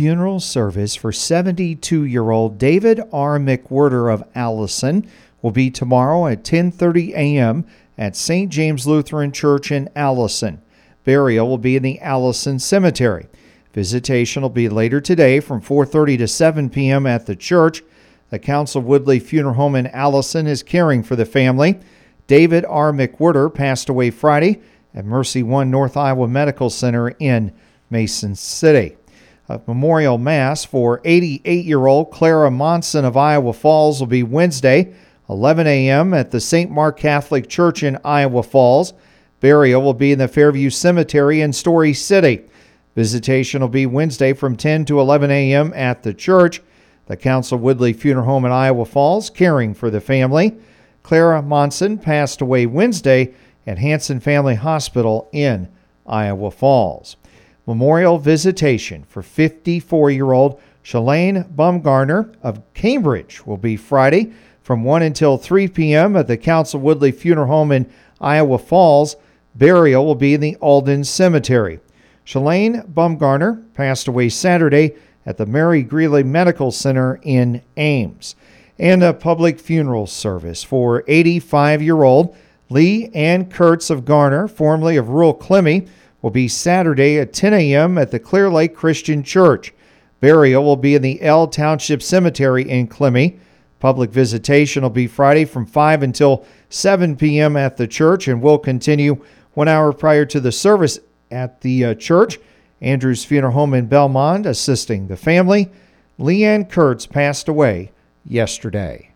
funeral service for 72 year old David R. McWhirter of Allison will be tomorrow at 10:30 a.m. at St. James Lutheran Church in Allison. Burial will be in the Allison Cemetery. Visitation will be later today from 4:30 to 7 p.m. at the church. The Council Woodley Funeral Home in Allison is caring for the family. David R. McWhirter passed away Friday at Mercy One North Iowa Medical Center in Mason City. A memorial mass for 88 year old Clara Monson of Iowa Falls will be Wednesday, 11 a.m. at the St. Mark Catholic Church in Iowa Falls. Burial will be in the Fairview Cemetery in Story City. Visitation will be Wednesday from 10 to 11 a.m. at the church. The Council Woodley Funeral Home in Iowa Falls caring for the family. Clara Monson passed away Wednesday at Hansen Family Hospital in Iowa Falls. Memorial visitation for 54 year old Shalane Bumgarner of Cambridge will be Friday from 1 until 3 p.m. at the Council Woodley Funeral Home in Iowa Falls. Burial will be in the Alden Cemetery. Shalane Bumgarner passed away Saturday at the Mary Greeley Medical Center in Ames. And a public funeral service for 85 year old Lee Ann Kurtz of Garner, formerly of rural Klemme, will be Saturday at 10 a.m. at the Clear Lake Christian Church. Burial will be in the Ell Township Cemetery in Klemme. Public visitation will be Friday from 5 until 7 p.m. at the church and will continue one hour prior to the service at the uh, church. Andrews Funeral Home in Belmond assisting the family. Leanne Kurtz passed away yesterday.